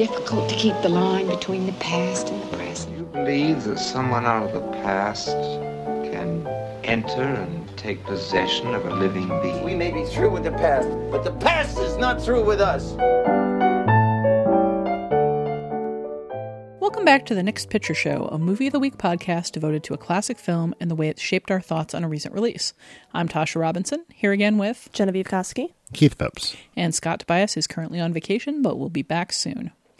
It's very difficult to keep the line between the past and the present. You believe that someone out of the past can enter and take possession of a living being? We may be through with the past, but the past is not through with us. Welcome back to the Next Picture Show, a movie of the week podcast devoted to a classic film and the way it shaped our thoughts on a recent release. I'm Tasha Robinson, here again with Genevieve Koski, Keith Phipps, and Scott Tobias is currently on vacation but will be back soon.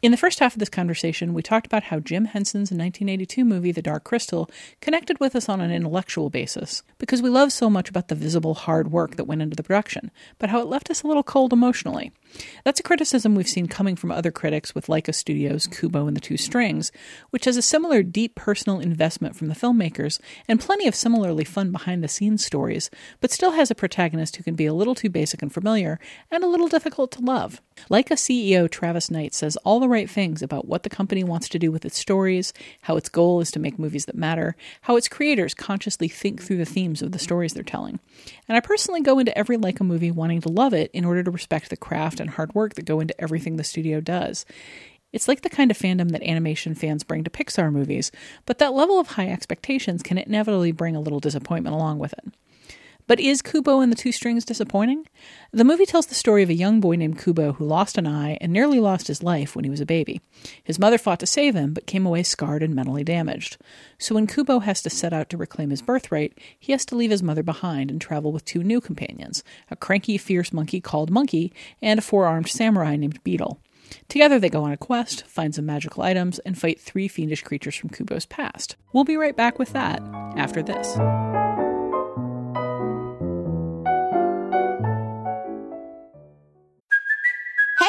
In the first half of this conversation, we talked about how Jim Henson's 1982 movie, The Dark Crystal, connected with us on an intellectual basis, because we love so much about the visible hard work that went into the production, but how it left us a little cold emotionally. That's a criticism we've seen coming from other critics with Laika Studios' Kubo and the Two Strings, which has a similar deep personal investment from the filmmakers and plenty of similarly fun behind the scenes stories, but still has a protagonist who can be a little too basic and familiar and a little difficult to love. Laika CEO Travis Knight says all the right things about what the company wants to do with its stories, how its goal is to make movies that matter, how its creators consciously think through the themes of the stories they're telling. And I personally go into every Laika movie wanting to love it in order to respect the craft and hard work that go into everything the studio does. It's like the kind of fandom that animation fans bring to Pixar movies, but that level of high expectations can inevitably bring a little disappointment along with it. But is Kubo and the Two Strings disappointing? The movie tells the story of a young boy named Kubo who lost an eye and nearly lost his life when he was a baby. His mother fought to save him, but came away scarred and mentally damaged. So when Kubo has to set out to reclaim his birthright, he has to leave his mother behind and travel with two new companions a cranky, fierce monkey called Monkey, and a four armed samurai named Beetle. Together, they go on a quest, find some magical items, and fight three fiendish creatures from Kubo's past. We'll be right back with that after this.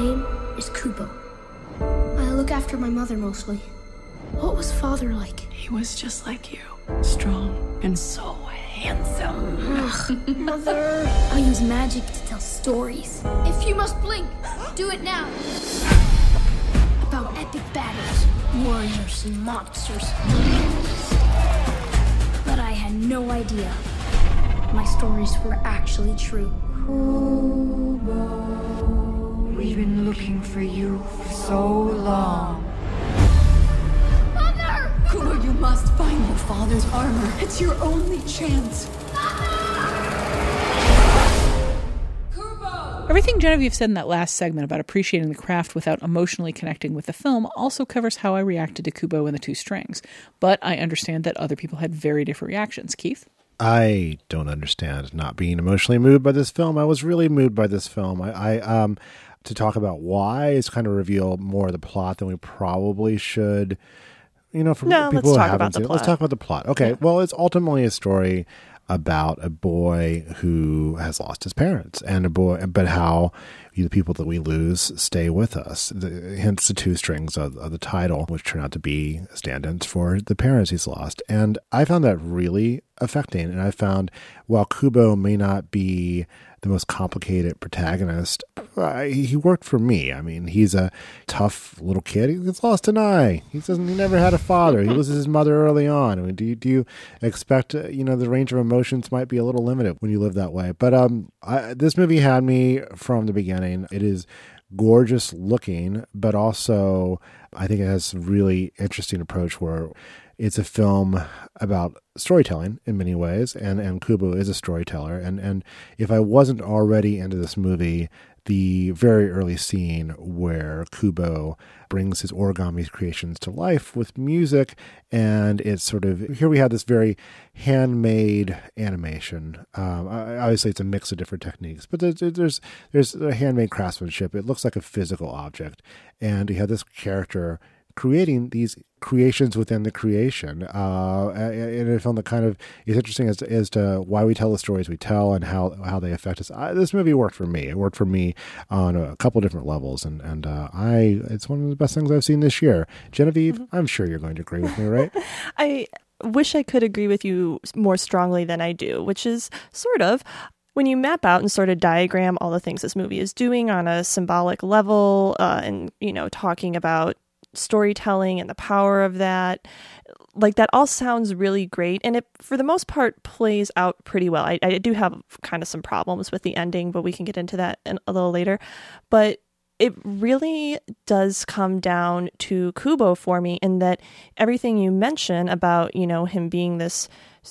Name is Kubo. I look after my mother mostly. What was father like? He was just like you. Strong and so handsome. Ugh, mother. I use magic to tell stories. If you must blink, do it now. About epic battles, warriors, and monsters. But I had no idea. my stories were actually true. We've been looking for you for so long. Mother! Kubo, you must find your father's armor. It's your only chance. Kubo! Everything Genevieve said in that last segment about appreciating the craft without emotionally connecting with the film also covers how I reacted to Kubo and the Two Strings. But I understand that other people had very different reactions. Keith? I don't understand not being emotionally moved by this film. I was really moved by this film. I, I um to talk about why is kind of reveal more of the plot than we probably should. You know, for No, people let's who haven't seen it, let's talk about the plot. Okay, well, it's ultimately a story about a boy who has lost his parents, and a boy, but how the people that we lose stay with us. The, hence the two strings of, of the title, which turn out to be stand-ins for the parents he's lost. And I found that really affecting. And I found while Kubo may not be the most complicated protagonist, uh, he worked for me. I mean, he's a tough little kid. He gets lost an eye. He doesn't. He never had a father. He loses his mother early on. I mean, do you, do you expect uh, you know the range of emotions might be a little limited when you live that way? But um, I, this movie had me from the beginning. It is gorgeous looking, but also I think it has a really interesting approach where it's a film about storytelling in many ways, and and Kubo is a storyteller. And and if I wasn't already into this movie, the very early scene where Kubo brings his origami creations to life with music, and it's sort of here we have this very handmade animation. Um, obviously, it's a mix of different techniques, but there's there's there's a handmade craftsmanship. It looks like a physical object, and you have this character creating these creations within the creation uh, in a film that kind of is interesting as to, as to why we tell the stories we tell and how how they affect us. I, this movie worked for me. It worked for me on a couple different levels, and and uh, I it's one of the best things I've seen this year. Genevieve, I'm sure you're going to agree with me, right? I wish I could agree with you more strongly than I do, which is sort of when you map out and sort of diagram all the things this movie is doing on a symbolic level, uh, and you know, talking about storytelling and the power of that. Like that all sounds really great, and it for the most part plays out pretty well. I, I do have kind of some problems with the ending, but we can get into that in, a little later. But it really does come down to Kubo for me in that everything you mention about, you know, him being this,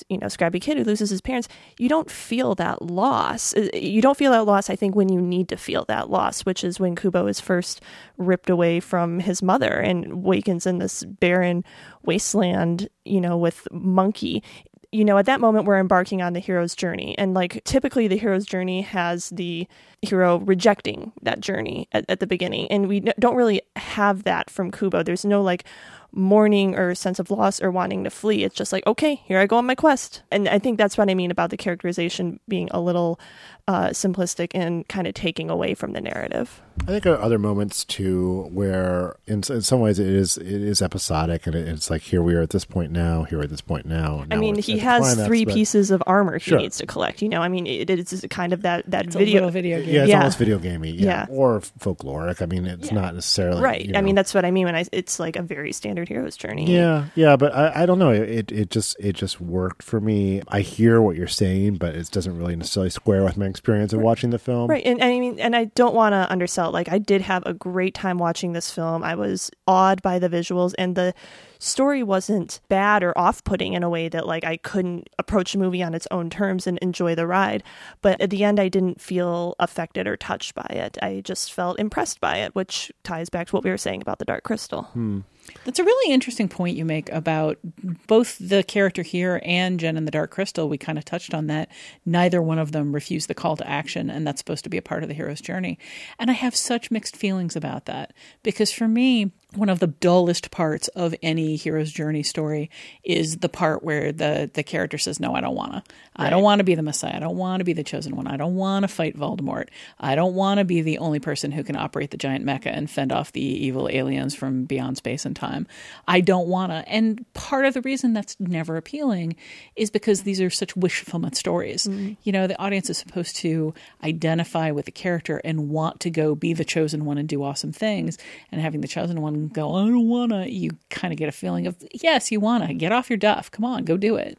you know, scrappy kid who loses his parents, you don't feel that loss. You don't feel that loss, I think, when you need to feel that loss, which is when Kubo is first ripped away from his mother and wakens in this barren wasteland, you know, with Monkey you know, at that moment, we're embarking on the hero's journey. And like typically, the hero's journey has the hero rejecting that journey at, at the beginning. And we don't really have that from Kubo. There's no like mourning or sense of loss or wanting to flee. It's just like, okay, here I go on my quest. And I think that's what I mean about the characterization being a little uh, simplistic and kind of taking away from the narrative. I think there are other moments too where, in, in some ways, it is it is episodic, and it, it's like here we are at this point now, here at this point now. I mean, he has climax, three but- pieces of armor he Sure. needs to collect. You know, I mean, it, it's kind of that that It's video little video game. Yeah, it's Yeah. almost video gamey, yeah. Yeah. or folkloric. I mean, it's not necessarily right. you I mean, that's what I mean when I it's like a very standard hero's journey. Yeah, yeah, but I, I don't know. It it just it just worked for me. I hear what you're saying, but it doesn't really necessarily square with my experience of watching the film. Right. And I mean, and I don't want to undersell it. Like, I did have a great time watching this film. I was awed by the visuals, and the story wasn't bad or off putting in a way that, like, I couldn't approach the movie on its own terms and enjoy the ride. But at the end, I didn't feel affected or touched by it. I just felt impressed by it, which ties back to what we were saying about the Dark Crystal. Hmm. That's a really interesting point you make about both the character here and Jen and the Dark Crystal. We kind of touched on that. Neither one of them refused the call to action, and that's supposed to be a part of the hero's journey. And I have such mixed feelings about that because for me, one of the dullest parts of any hero's journey story is the part where the the character says, "No, I don't want to. I don't want to be the Messiah. I don't want to be the chosen one. I don't want to fight Voldemort. I don't want to be the only person who can operate the giant mecha and fend off the evil aliens from beyond space and time. I don't want to." And part of the reason that's never appealing is because these are such wish fulfillment stories. Mm-hmm. You know, the audience is supposed to identify with the character and want to go be the chosen one and do awesome things. And having the chosen one go, I don't wanna, you kind of get a feeling of, yes, you wanna. Get off your duff. Come on, go do it.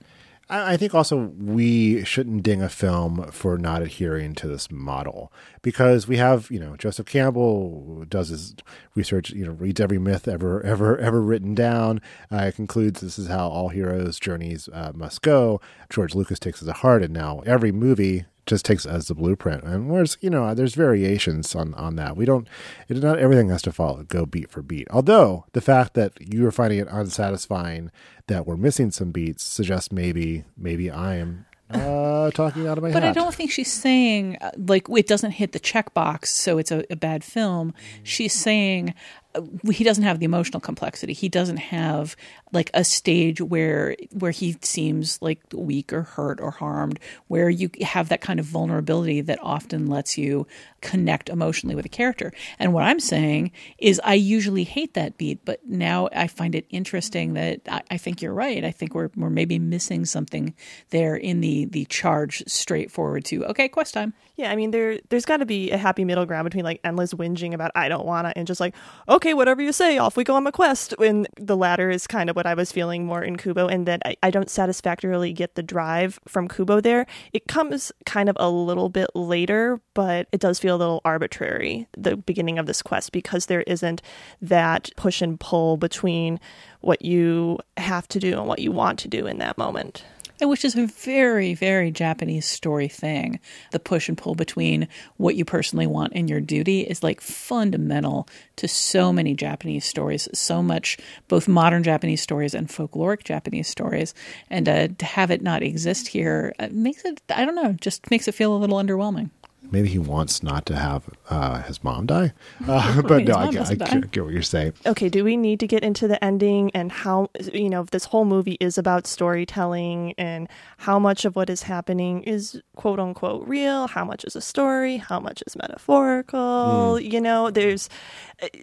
I, I think also we shouldn't ding a film for not adhering to this model because we have, you know, Joseph Campbell does his research, you know, reads every myth ever, ever, ever written down. Uh, concludes this is how all heroes' journeys uh, must go. George Lucas takes it to heart, and now every movie just takes as the blueprint. And whereas you know, there's variations on on that. We don't. It not everything has to follow go beat for beat. Although the fact that you are finding it unsatisfying that we're missing some beats suggests maybe maybe I am uh, talking out of my head. But hat. I don't think she's saying uh, like it doesn't hit the checkbox, so it's a, a bad film. She's saying uh, Uh, he doesn't have the emotional complexity. He doesn't have like a stage where where he seems like weak or hurt or harmed, where you have that kind of vulnerability that often lets you connect emotionally with a character. And what I'm saying is, I usually hate that beat, but now I find it interesting that I, I think you're right. I think we're we're maybe missing something there in the the charge straightforward to okay, quest time. Yeah, I mean there there's got to be a happy middle ground between like endless whinging about I don't wanna and just like okay, whatever you say, off we go on my quest. When the latter is kind of what I was feeling more in Kubo, and that I, I don't satisfactorily get the drive from Kubo there. It comes kind of a little bit later, but it does feel a little arbitrary the beginning of this quest because there isn't that push and pull between what you have to do and what you want to do in that moment. Which is a very, very Japanese story thing. The push and pull between what you personally want and your duty is like fundamental to so many Japanese stories, so much both modern Japanese stories and folkloric Japanese stories. And uh, to have it not exist here uh, makes it, I don't know, just makes it feel a little underwhelming. Maybe he wants not to have uh, his mom die, uh, but no, I, I doesn't get, get what you're saying. okay, do we need to get into the ending and how, you know, this whole movie is about storytelling and how much of what is happening is quote unquote real, how much is a story, how much is metaphorical? Mm. You know, there's,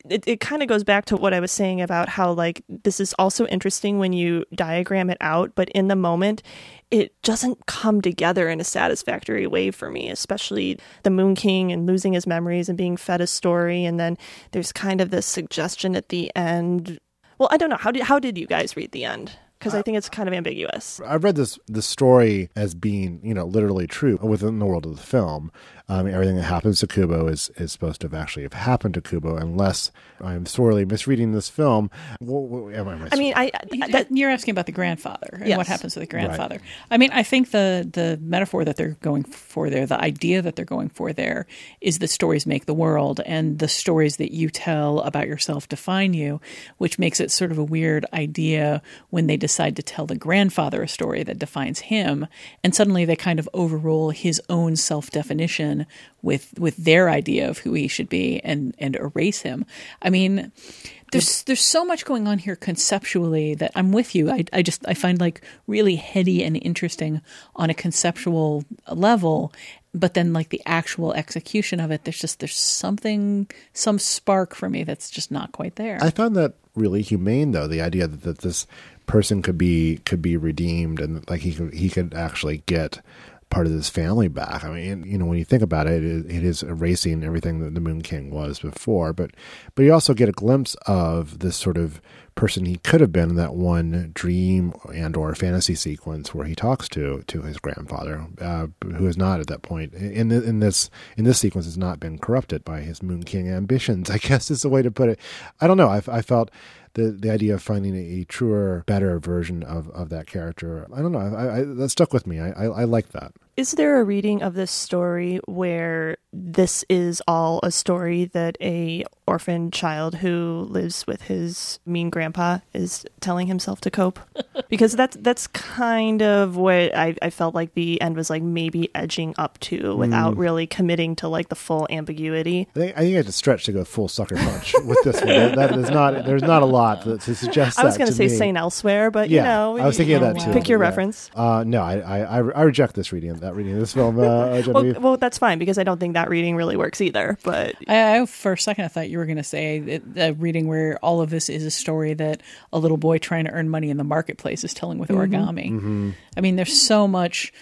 it, it kind of goes back to what I was saying about how, like, this is also interesting when you diagram it out, but in the moment, it doesn't come together in a satisfactory way for me, especially the Moon King and losing his memories and being fed a story. And then there's kind of this suggestion at the end. Well, I don't know. How did, how did you guys read the end? Because I think it's kind of ambiguous. I've read this the story as being you know literally true within the world of the film. Um, everything that happens to Kubo is is supposed to have actually have happened to Kubo, unless I'm sorely misreading this film. What, what, am I, I mean, I that, you're asking about the grandfather and what happens to the grandfather. I mean, I think the the metaphor that they're going for there, the idea that they're going for there, is the stories make the world, and the stories that you tell about yourself define you, which makes it sort of a weird idea when they decide to tell the grandfather a story that defines him, and suddenly they kind of overrule his own self definition with with their idea of who he should be and and erase him. I mean, there's there's so much going on here conceptually that I'm with you. I I just I find like really heady and interesting on a conceptual level, but then like the actual execution of it, there's just there's something some spark for me that's just not quite there. I found that really humane, though. The idea that, that this person could be could be redeemed and like he could he could actually get part of his family back. I mean, you know, when you think about it, it, it is erasing everything that the Moon King was before. But but you also get a glimpse of this sort of person he could have been in that one dream and or fantasy sequence where he talks to to his grandfather, uh, who is not at that point in the, in this in this sequence has not been corrupted by his Moon King ambitions. I guess is the way to put it. I don't know. I, I felt the the idea of finding a, a truer, better version of, of that character. I don't know. I, I, that stuck with me. I, I, I like that. Is there a reading of this story where this is all a story that a orphaned child who lives with his mean grandpa is telling himself to cope? Because that's that's kind of what I, I felt like the end was like maybe edging up to without Mm. really committing to like the full ambiguity. I think, I think I had to stretch to go full sucker punch with this one. That, that is not. There's not a lot to, to suggest. I was going to say me. Saint Elsewhere, but yeah, you know, I was thinking of that too. Pick your Yeah. reference. Uh, no, I, I I I reject this reading. That reading of this film. Uh, Well, well, that's fine because I don't think that reading really works either. But I, I for a second I thought you were going to say that- a reading where all of this is a story that a little boy trying to earn money in the marketplace is telling with Mhm. origami. Mm-hmm. I mean, there's so much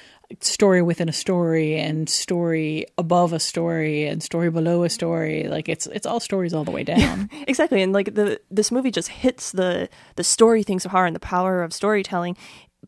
story within a story and story above a story and story below a story. Like it's it's all stories all the way down. exactly and like the this movie just hits the the story thing so hard and the power of storytelling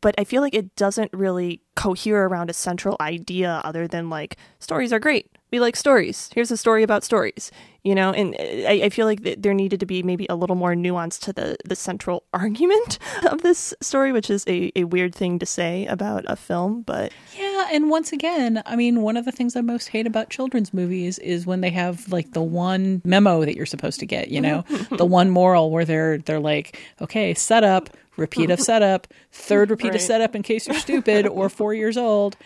but I feel like it doesn't really cohere around a central idea other than like stories are great. We like stories. Here's a story about stories, you know. And uh, I, I feel like th- there needed to be maybe a little more nuance to the the central argument of this story, which is a, a weird thing to say about a film, but Yeah, and once again, I mean, one of the things I most hate about children's movies is when they have like the one memo that you're supposed to get, you know, the one moral where they're they're like, okay, setup, repeat of setup, third repeat of setup in case you're stupid or four years old.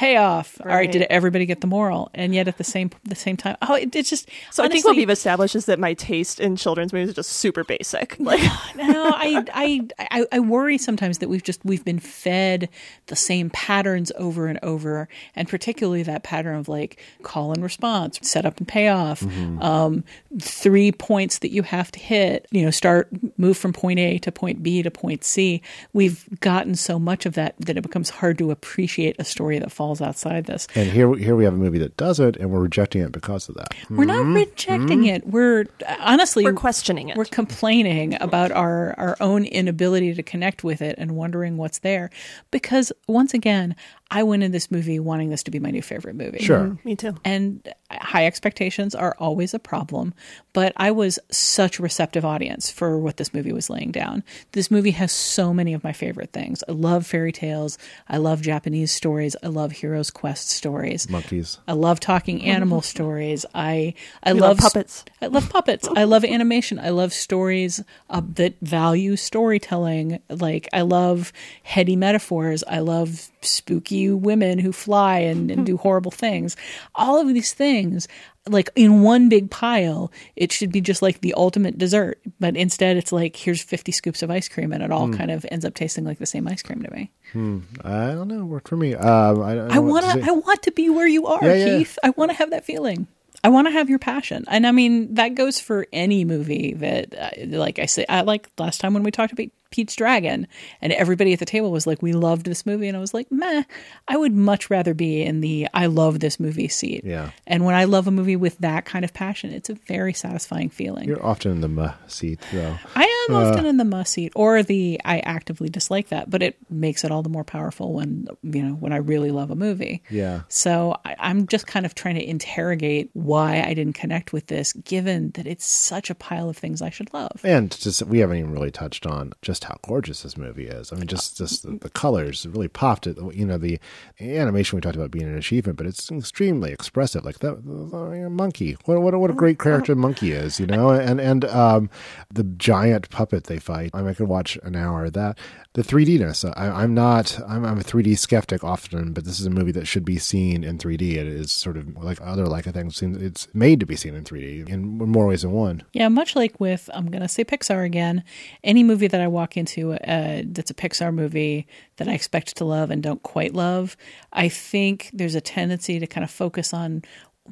Payoff. All right, did everybody get the moral? And yet at the same the same time, oh, it, it's just So I think what we've established is that my taste in children's movies is just super basic. Like no, I, I, I, I worry sometimes that we've just we've been fed the same patterns over and over, and particularly that pattern of like call and response, set up and payoff, um, three points that you have to hit. You know, start move from point A to point B to point C. We've gotten so much of that that it becomes hard to appreciate a story that falls outside this. And here, here we have a movie that does it, and we're rejecting it because of that. We're not mm-hmm. rejecting mm-hmm. it. We're honestly we're questioning it. We're complaining about our our own inability to connect with it and wondering what's there. Because once again, I went in this movie wanting this to be my new favorite movie. Sure. Mm-hmm. me too. And high expectations are always a problem, but I was such a receptive audience for what this movie was laying down. This movie has so many of my favorite things. I love fairy tales. I love Japanese stories. I love heroes quest stories. Monkeys. I love talking animal stories. I I love, love puppets. I love puppets. I love animation. I love stories uh, that value storytelling. Like I love heady metaphors. I love spooky women who fly and, and do horrible things. All of these things, like in one big pile, it should be just like the ultimate dessert. But instead, it's like here's 50 scoops of ice cream, and it all kind of ends up tasting like the same ice cream to me. Hmm. I don't know. Worked for me. Um, I, don't I want to. I want to be where you are, Yeah, yeah. Keith. I want to have that feeling. I want to have your passion, and I mean that goes for any movie that, uh, like I say, I like last time when we talked about Pete's Dragon, and everybody at the table was like, "We loved this movie," and I was like, "Meh." I would much rather be in the "I love this movie" seat. Yeah. And when I love a movie with that kind of passion, it's a very satisfying feeling. You're often in the muh seat, though. I am Uh, often in the must seat or the I actively dislike that, but it makes it all the more powerful when you know when I really love a movie. Yeah. So I, I'm just kind of trying to interrogate why I didn't connect with this, given that it's such a pile of things I should love. And just we haven't even really touched on just how gorgeous this movie is. I mean, just just the, the colors really popped it. You know, the animation we talked about being an achievement, but it's extremely expressive. Like that monkey. What what what a great character monkey is. You know, and and um, the giant puppet they fight. I, I could watch an hour of that. The 3Dness. I, I'm not. I'm, I'm a 3D skeptic often, but this is a movie that should be seen in 3D. It is sort of like other Laika things. It's made to be seen in 3D in more ways than one. Yeah, much like with I'm to say Pixar again. Any movie that I walk into uh, that's a Pixar movie that I expect to love and don't quite love, I think there's a tendency to kind of focus on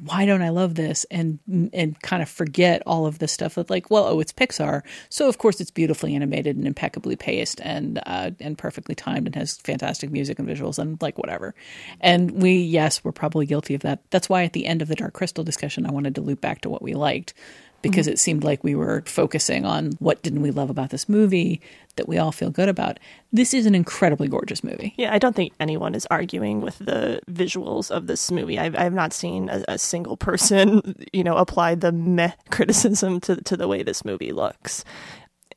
why don't I love this? And and kind of forget all of the stuff that like well oh it's Pixar. So of course it's beautifully animated and impeccably paced and uh, and perfectly timed and has fantastic music and visuals and like whatever. And we yes we're probably guilty of that. That's why at the end of the Dark Crystal discussion I wanted to loop back to what we liked because Mhm. it seemed like we were focusing on what didn't we love about this movie that we all feel good about. This is an incredibly gorgeous movie. Yeah, I don't think anyone is arguing with the visuals of this movie. I've, I've not seen a, a single person, you know, apply the meh criticism to to the way this movie looks.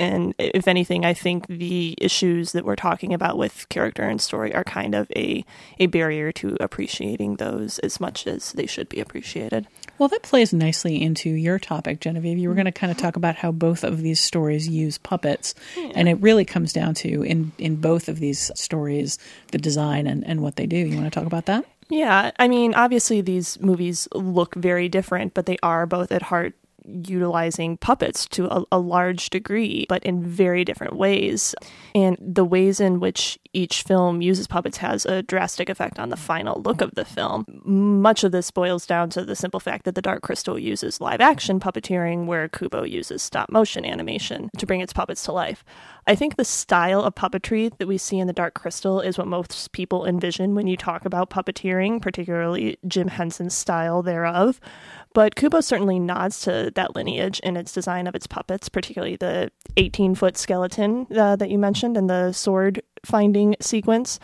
And if anything, I think the issues that we're talking about with character and story are kind of a, a barrier to appreciating those as much as they should be appreciated. Well, that plays nicely into your topic, Genevieve. You were going to kind of talk about how both of these stories use puppets, hmm. and it really comes down to in in both of these stories the design and, and what they do. You want to talk about that? Yeah, I mean, obviously these movies look very different, but they are both at heart utilizing puppets to a, a, large degree, but in very different ways. And the ways in which each film uses puppets has a drastic effect on the final look of the film. Much of this boils down to the simple fact that The Dark Crystal uses live action puppeteering, where Kubo uses stop motion animation to bring its puppets to life. I think the style of puppetry that we see in The Dark Crystal is what most people envision when you talk about puppeteering, particularly Jim Henson's style thereof. But Kubo certainly nods to that lineage in its design of its puppets, particularly the 18 foot skeleton uh, that you mentioned and the sword finding sequence.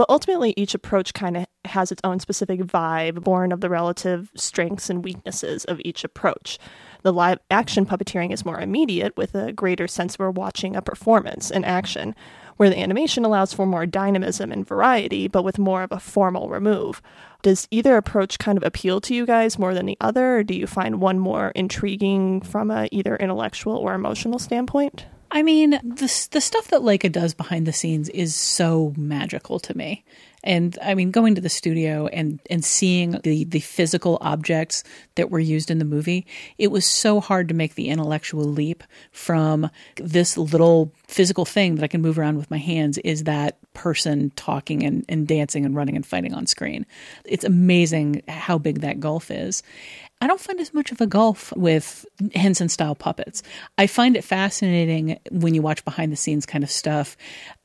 But ultimately, each approach kind of has its own specific vibe, born of the relative strengths and weaknesses of each approach. The live action puppeteering is more immediate, with a greater sense we're watching a performance in action, where the animation allows for more dynamism and variety, but with more of a formal remove. Does either approach kind of appeal to you guys more than the other, or do you find one more intriguing from a either intellectual or emotional standpoint? I mean, the the stuff that Laika does behind the scenes is so magical to me. And I mean, going to the studio and and seeing the the physical objects that were used in the movie, it was so hard to make the intellectual leap from this little physical thing that I can move around with my hands is that person talking and, and dancing and running and fighting on screen. It's amazing how big that gulf is. I don't find as much of a gulf with Henson style puppets. I find it fascinating when you watch behind the scenes kind of stuff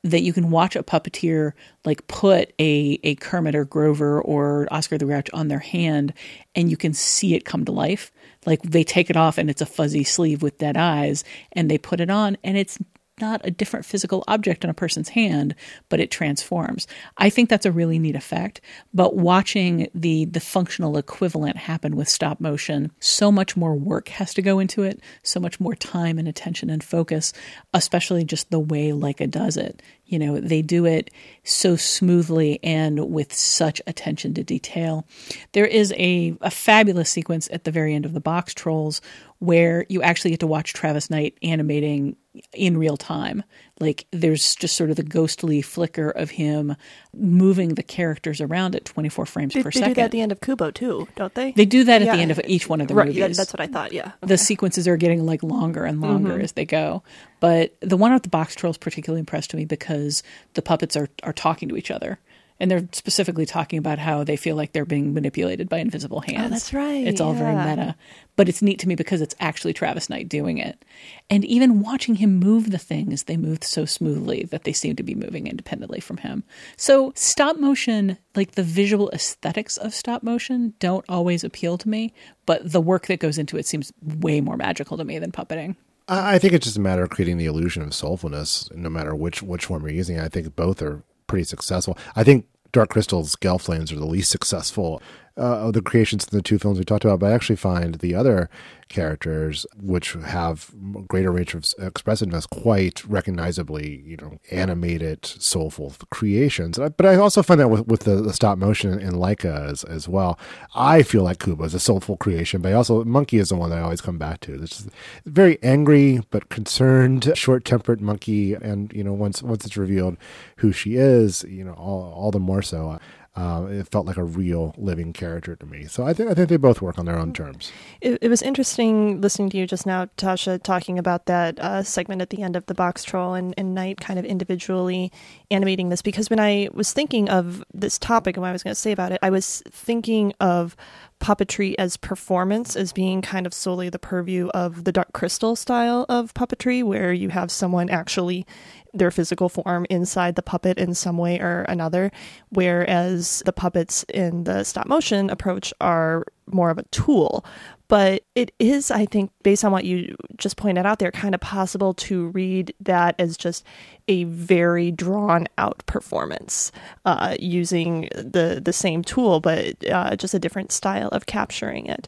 that you can watch a puppeteer like put a, a Kermit or Grover or Oscar the Grouch on their hand and you can see it come to life. Like they take it off and it's a fuzzy sleeve with dead eyes and they put it on and it's not a different physical object on a person's hand, but it transforms. I think that's a really neat effect. But watching the the functional equivalent happen with stop motion, so much more work has to go into it, so much more time and attention and focus, especially just the way Laika does it. You know, they do it so smoothly and with such attention to detail. There is a, a fabulous sequence at the very end of the Boxtrolls where you actually get to watch Travis Knight animating in real time. Like there's just sort of the ghostly flicker of him moving the characters around at 24 frames They, per they second. do that at the end of Kubo too, don't they? They do that at Yeah. the end of each one of the right, movies. yeah, that's what I thought. Yeah. The sequences are getting like longer and longer Mhm. as they go. But the one with the Boxtrolls particularly impressed me because the puppets are, are talking to each other. And they're specifically talking about how they feel like they're being manipulated by invisible oh, hands. Oh, that's right, It's all very meta. But it's neat to me because it's actually Travis Knight doing it. And even watching him move the things, they move so smoothly that they seem to be moving independently from him. So stop motion, like the visual aesthetics of stop motion, don't always appeal to me. But the work that goes into it seems way more magical to me than puppeting. I I think it's just a matter of creating the illusion of soulfulness, no matter which which form you're using. I think both are pretty successful. I think Dark Crystal's Gelflings are the least successful uh, the creations in the two films we talked about, but I actually find the other characters, which have greater range of expressiveness, quite recognizably, you know, animated, soulful creations. But I also find that with, with the, the stop motion in Laika as, as well. I feel like Kubo is a soulful creation, but also Monkey is the one that I always come back to. It's just very angry but concerned, short-tempered monkey, and you know, once once it's revealed who she is, you know, all all the more so. Uh, it felt like a real living character to me. So I think I think they both work on their own terms. It, it was interesting listening to you just now, Tasha, talking about that uh, segment at the end of the Boxtroll and, and Knight kind of individually animating this. Because when I was thinking of this topic and what I was going to say about it, I was thinking of puppetry as performance as being kind of solely the purview of the Dark Crystal style of puppetry, where you have someone actually their physical form inside the puppet in some way or another, whereas the puppets in the stop motion approach are more of a tool. But it is, I think, based on what you just pointed out there, kind of possible to read that as just a very drawn out performance uh, using the the same tool, but uh, just a different style of capturing it.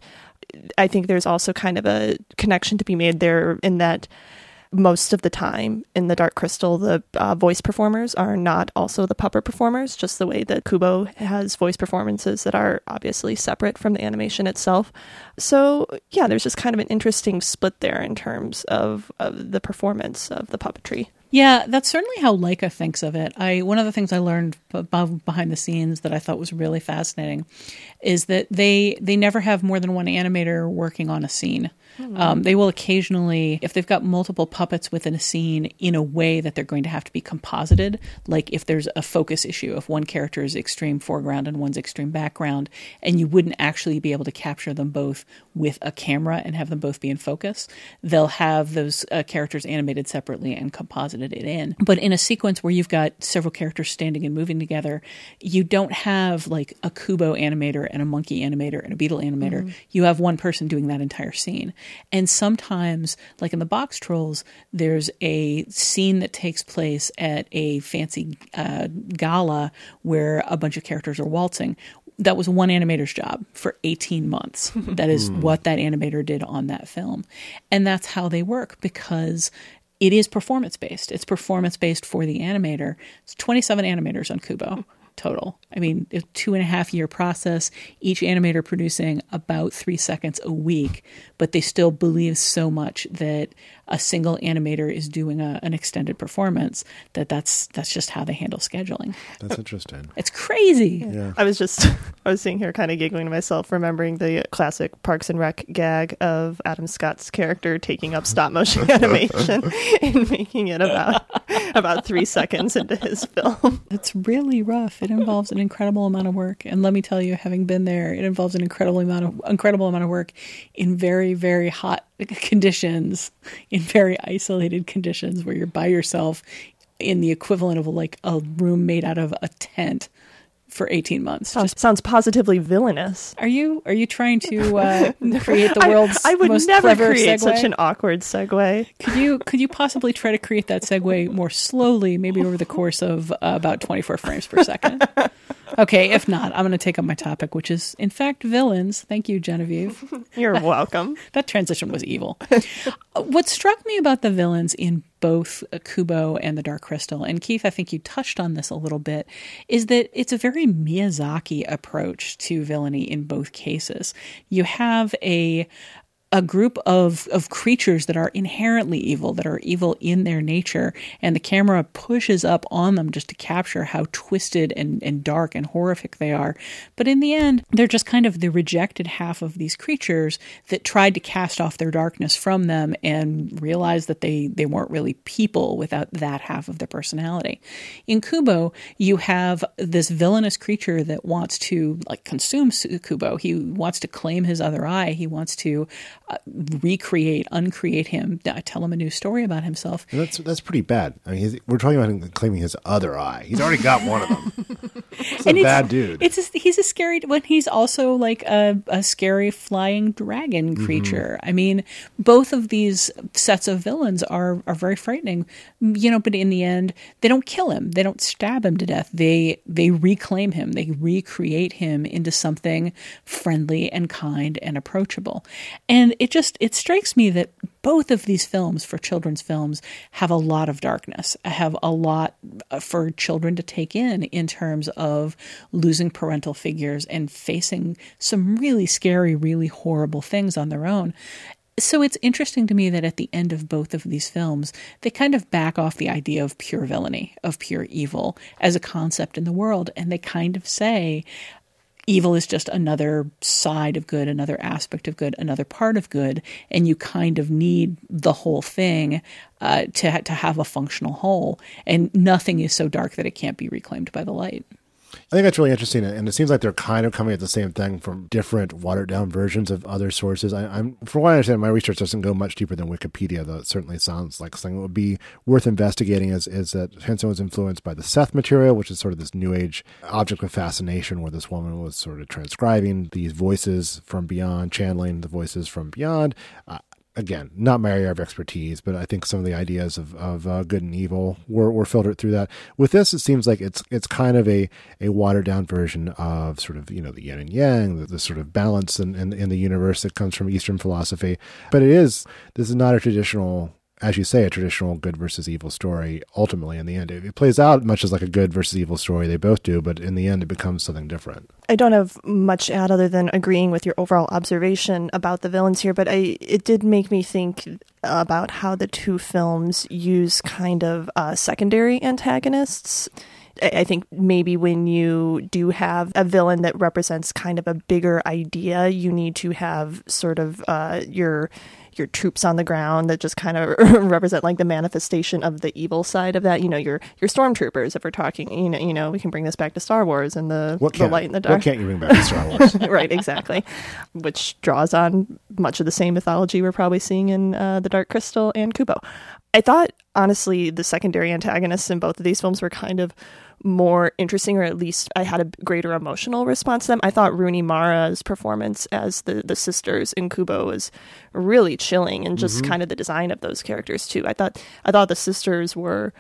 I think there's also kind of a connection to be made there in that most of the time in the Dark Crystal, the uh, voice performers are not also the puppet performers, just the way that Kubo has voice performances that are obviously separate from the animation itself. So, yeah, there's just kind of an interesting split there in terms of, of the performance of the puppetry. Yeah, that's certainly how Laika thinks of it. I one of the things I learned above behind the scenes that I thought was really fascinating is that they they never have more than one animator working on a scene. Um, they will occasionally, if they've got multiple puppets within a scene, in a way that they're going to have to be composited. Like if there's a focus issue, if one character is extreme foreground and one's extreme background, and you wouldn't actually be able to capture them both with a camera and have them both be in focus, they'll have those uh, characters animated separately and composited it in. But in a sequence where you've got several characters standing and moving together, you don't have like a Kubo animator and a monkey animator and a beetle animator. Mhm. You have one person doing that entire scene. And sometimes, like in the Boxtrolls, there's a scene that takes place at a fancy uh, gala where a bunch of characters are waltzing. That was one animator's job for 18 months. that is what that animator did on that film. And that's how they work because it is performance based. It's performance based for the animator. It's 27 animators on Kubo total. I mean, a two and a half year process, each animator producing about three seconds a week, but they still believe so much that a single animator is doing a, an extended performance that that's that's just how they handle scheduling. That's interesting. It's crazy. Yeah. I was just, I was sitting here kind of giggling to myself, remembering the classic Parks and Rec gag of Adam Scott's character taking up stop motion animation and making it about about three seconds into his film. It's really rough. It involves an incredible amount of work, and let me tell you, having been there, it involves an incredible amount of incredible amount of work in very very hot conditions, in very isolated conditions where you're by yourself in the equivalent of like a room made out of a tent for 18 months. Sounds, sounds positively villainous. Are you are you trying to uh, create the I- world's I, would most never create segue? such an awkward segue. Could you could you possibly try to create that segue more slowly, maybe over the course of uh, about 24 frames per second? Okay, if not, I'm going to take up my topic, which is in fact villains. Thank you, Genevieve. You're welcome. that transition was evil. What struck me about the villains in both Kubo and the Dark Crystal, and Keith, I think you touched on this a little bit, is that it's a very Miyazaki approach to villainy in both cases. You have a a group of of creatures that are inherently evil, that are evil in their nature, and the camera pushes up on them just to capture how twisted and, and dark and horrific they are. But in the end, they're just kind of the rejected half of these creatures that tried to cast off their darkness from them and realized that they, they weren't really people without that half of their personality. In Kubo, you have this villainous creature that wants to like consume Su- Kubo. He wants to claim his other eye. He wants to recreate, uncreate him, tell him a new story about himself. And that's that's pretty bad. I mean, he's, we're talking about him claiming his other eye. He's already got one of them. He's a And it's- bad dude. It's a, he's a scary when he's also like a, a scary flying dragon Mm-hmm. creature. I mean, both of these sets of villains are are very frightening. You know, but in the end, they don't kill him. They don't stab him to death. They they reclaim him. They recreate him into something friendly and kind and approachable. And it just it strikes me that both of these films for children's films have a lot of darkness have a lot uh, for children to take in in terms of losing parental figures and facing some really scary really horrible things on their own. So it's interesting to me that at the end of both of these films, they kind of back off the idea of pure villainy, of pure evil as a concept in the world, and they kind of say, evil is just another side of good, another aspect of good, another part of good, and you kind of need the whole thing uh, to to have a functional whole. And nothing is so dark that it can't be reclaimed by the light. I think that's really interesting, and it seems like they're kind of coming at the same thing from different watered down versions of other sources. I, I'm, from what I understand, my research doesn't go much deeper than Wikipedia, though it certainly sounds like something that would be worth investigating. Is is that Henson was influenced by the Seth material, which is sort of this New Age object of fascination, where this woman was sort of transcribing these voices from beyond, channeling the voices from beyond. Uh, again, not my area of expertise, but I think some of the ideas of, of uh, good and evil were, were filtered through that. With this, it seems like it's it's kind of a, a watered down version of sort of you know the yin and yang, the, the sort of balance in, in in the universe that comes from Eastern philosophy. But it is this is not a traditional. As you say, a traditional good versus evil story. Ultimately, in the end, it, it plays out much as like a good versus evil story. They both do, but in the end, it becomes something different. I don't have much to add other than agreeing with your overall observation about the villains here, but I it did make me think about how the two films use kind of uh, secondary antagonists. I think maybe when you do have a villain that represents kind of a bigger idea, you need to have sort of uh, your your troops on the ground that just kind of represent like the manifestation of the evil side of that. You know, your your stormtroopers. If we're talking, you know, you know, we can bring this back to Star Wars and the What the light and the dark. what can't you bring back to Star Wars? right, exactly. Which draws on much of the same mythology we're probably seeing in uh, the Dark Crystal and Kubo. I thought honestly the secondary antagonists in both of these films were kind of more interesting, or at least I had a greater emotional response to them. I thought Rooney Mara's performance as the the sisters in Kubo was really chilling, and just Mhm. kind of the design of those characters too. I thought I thought the sisters were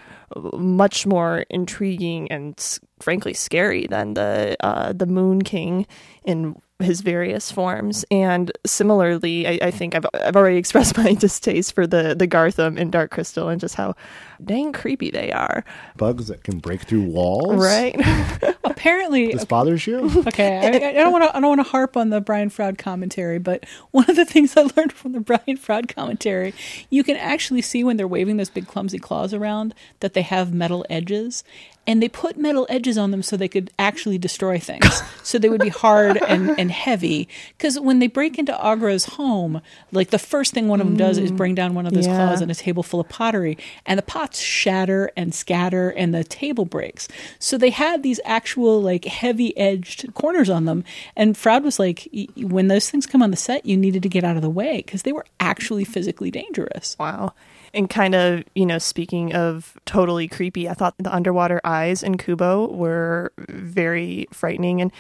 much more intriguing and frankly scary than the uh, the Moon King in his various forms. And similarly, I, I think I've I've already expressed my distaste for the the Garthim in Dark Crystal and just how dang creepy they are. Bugs that can break through walls. Right. Apparently, This bothers you? okay, I, I don't want to. I don't want to harp on the Brian Froud commentary, but one of the things I learned from the Brian Froud commentary, you can actually see when they're waving those big clumsy claws around that they have metal edges, and they put metal edges on them so they could actually destroy things, so they would be hard and and heavy. Because when they break into Aughra's home, like the first thing one of them does is Mm. bring down one of those Yeah. claws on a table full of pottery, and the pots shatter and scatter, and the table breaks. So they had these actual like heavy edged corners on them. And Froud was like, when those things come on the set, you needed to get out of the way because they were actually physically dangerous. Wow. And kind of, you know, speaking of totally creepy, I thought the underwater eyes in Kubo were very frightening and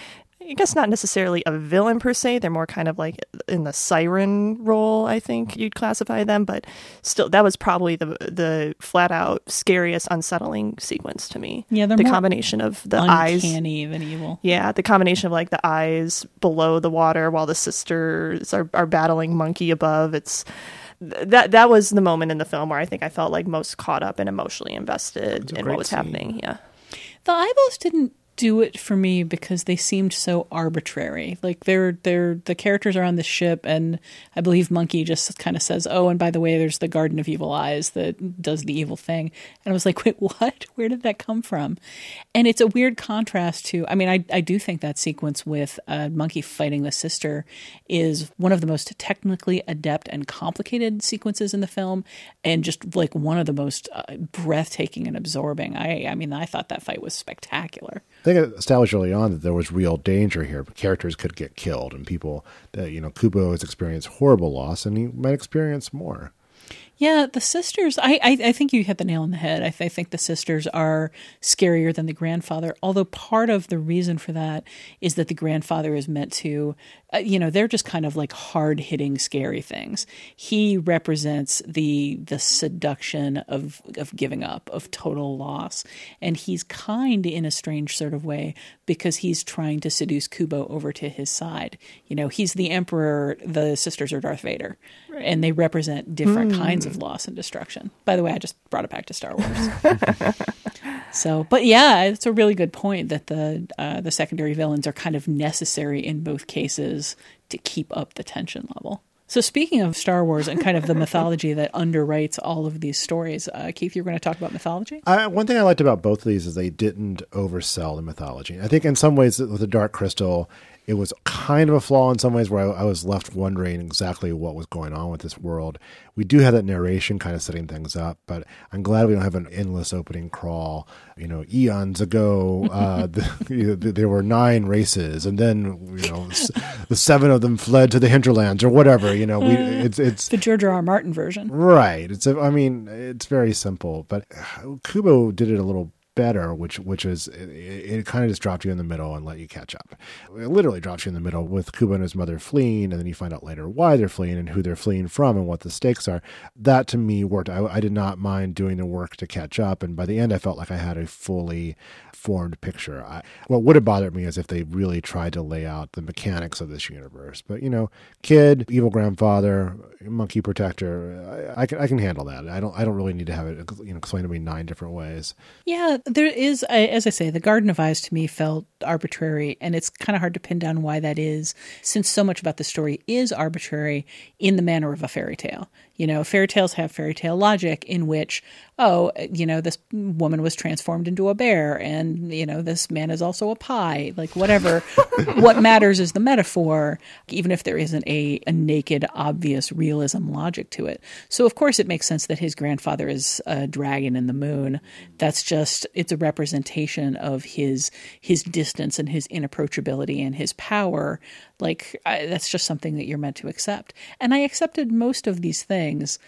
I guess not necessarily a villain per se. They're more kind of like in the siren role, I think you'd classify them, but still that was probably the the flat out scariest unsettling sequence to me. Yeah, they're the more combination of the eyes Uncanny than evil. yeah, the combination of like the eyes below the water while the sisters are, are battling monkey above. It's that that was the moment in the film where I think I felt like most caught up and emotionally invested in what was scene. happening. Yeah. The eyeballs didn't do it for me because they seemed so arbitrary. Like they're they're the characters are on the ship and I believe Monkey just kind of says, "Oh, and by the way, there's the Garden of Evil Eyes that does the evil thing." And I was like, "Wait, what? Where did that come from?" And it's a weird contrast to I mean, I I do think that sequence with uh, Monkey fighting the sister is one of the most technically adept and complicated sequences in the film and just like one of the most uh, breathtaking and absorbing. I I mean, I thought that fight was spectacular. I think it established early on that there was real danger here. Characters could get killed, and people that you know, Kubo has experienced horrible loss, and he might experience more. Yeah, the sisters. I, I, I think you hit the nail on the head. I, th- I think the sisters are scarier than the grandfather. Although part of the reason for that is that the grandfather is meant to, uh, you know, they're just kind of like hard hitting, scary things. He represents the the seduction of of giving up, of total loss, and he's kind in a strange sort of way because he's trying to seduce Kubo over to his side. You know, he's the emperor. The sisters are Darth Vader, and they represent different Hmm. kinds of loss and destruction. By the way, I just brought it back to Star Wars. so, but yeah, it's a really good point that the uh, the secondary villains are kind of necessary in both cases to keep up the tension level. So, speaking of Star Wars and kind of the mythology that underwrites all of these stories, uh, Keith, you're going to talk about mythology. I, one thing I liked about both of these is they didn't oversell the mythology. I think in some ways with the Dark Crystal, it was kind of a flaw in some ways where I, I was left wondering exactly what was going on with this world. We do have that narration kind of setting things up, but I'm glad we don't have an endless opening crawl. You know, eons ago, uh, the, there were nine races, and then you know, the seven of them fled to the hinterlands or whatever. You know, we it's it's the George R. R. Martin version. Right. It's a, I mean, it's very simple, but uh, Kubo did it a little better, which which is it, it kind of just dropped you in the middle and let you catch up. It literally drops you in the middle with Kubo and his mother fleeing, and then you find out later why they're fleeing and who they're fleeing from and what the stakes are. That to me worked. I, I did not mind doing the work to catch up, and by the end, I felt like I had a fully formed picture. I, what would have bothered me is if they really tried to lay out the mechanics of this universe. But you know, kid, evil grandfather, monkey protector, I, I can I can handle that. I don't I don't really need to have it you know explained to me nine different ways. Yeah, there is, as I say, the Garden of Eyes to me felt arbitrary, and it's kind of hard to pin down why that is, since so much about the story is arbitrary in the manner of a fairy tale. You know, fairy tales have fairy tale logic in which, oh, you know, this woman was transformed into a bear, and, you know, this man is also a pie, like whatever. what matters is the metaphor, even if there isn't a, a naked, obvious realism logic to it. So, of course, it makes sense that his grandfather is a dragon in the moon. That's just, it's a representation of his his distance and his inapproachability and his power, like I, that's just something that you're meant to accept. And I accepted most of these things,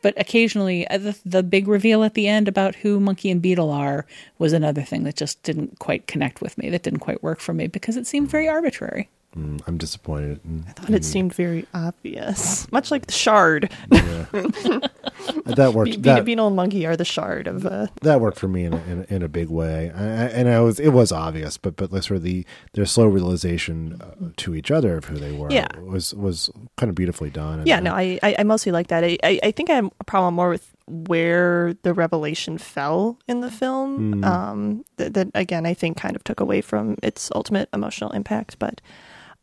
but occasionally uh, the, the big reveal at the end about who Monkey and Beetle are was another thing that just didn't quite connect with me. That didn't quite work for me because it seemed very arbitrary. Mm, I'm disappointed. in- I thought it seemed very obvious, much like the shard. that worked. Be- that, Beetle and Monkey are the shard of. Uh, that worked for me in a, in a, in a big way, I, I, and I was it was obvious, but but like sort of the their slow realization uh, to each other of who they were Yeah. was was kind of beautifully done. Yeah, no, I, I I mostly like that. I, I I think I have a problem more with where the revelation fell in the film. Mm. Um, that, that again, I think kind of took away from its ultimate emotional impact. But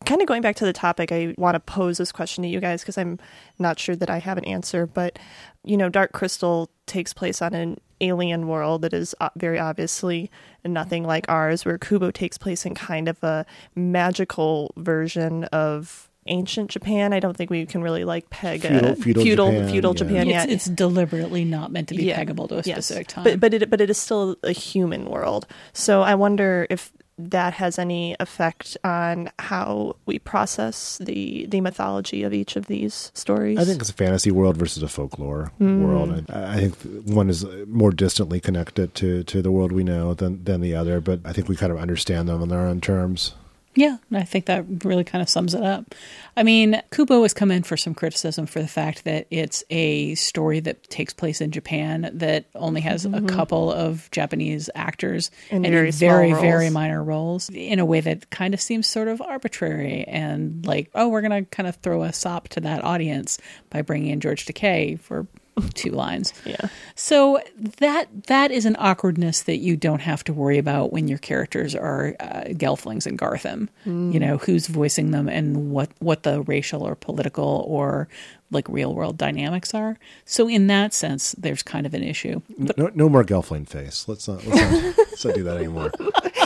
kind of going back to the topic, I want to pose this question to you guys because I'm not sure that I have an answer. But you know, Dark Crystal takes place on an alien world that is uh, very obviously nothing like ours, where Kubo takes place in kind of a magical version of ancient Japan. I don't think we can really like peg Feudal- a feudal feudal Japan, feudal yeah. Japan. It's, it's deliberately not meant to be Yeah. peggable to a Yes. specific time. But but it but it is still a human world. So I wonder if that has any effect on how we process the the mythology of each of these stories. I think it's a fantasy world versus a folklore Mm. world. I, I think one is more distantly connected to, to the world we know than than the other, but I think we kind of understand them on their own terms. Yeah, I think that really kind of sums it up. I mean, Kubo has come in for some criticism for the fact that it's a story that takes place in Japan that only has Mhm. a couple of Japanese actors In and very in very, very minor roles in a way that kind of seems sort of arbitrary and like, oh, we're going to kind of throw a sop to that audience by bringing in George Takei for two lines. Yeah. So that that is an awkwardness that you don't have to worry about when your characters are uh, Gelflings and Garthim. Mm. You know who's voicing them and what what the racial or political or like real world dynamics are. So in that sense, there's kind of an issue. But no, no more Gelfling face. Let's not let's not, let's not do that anymore.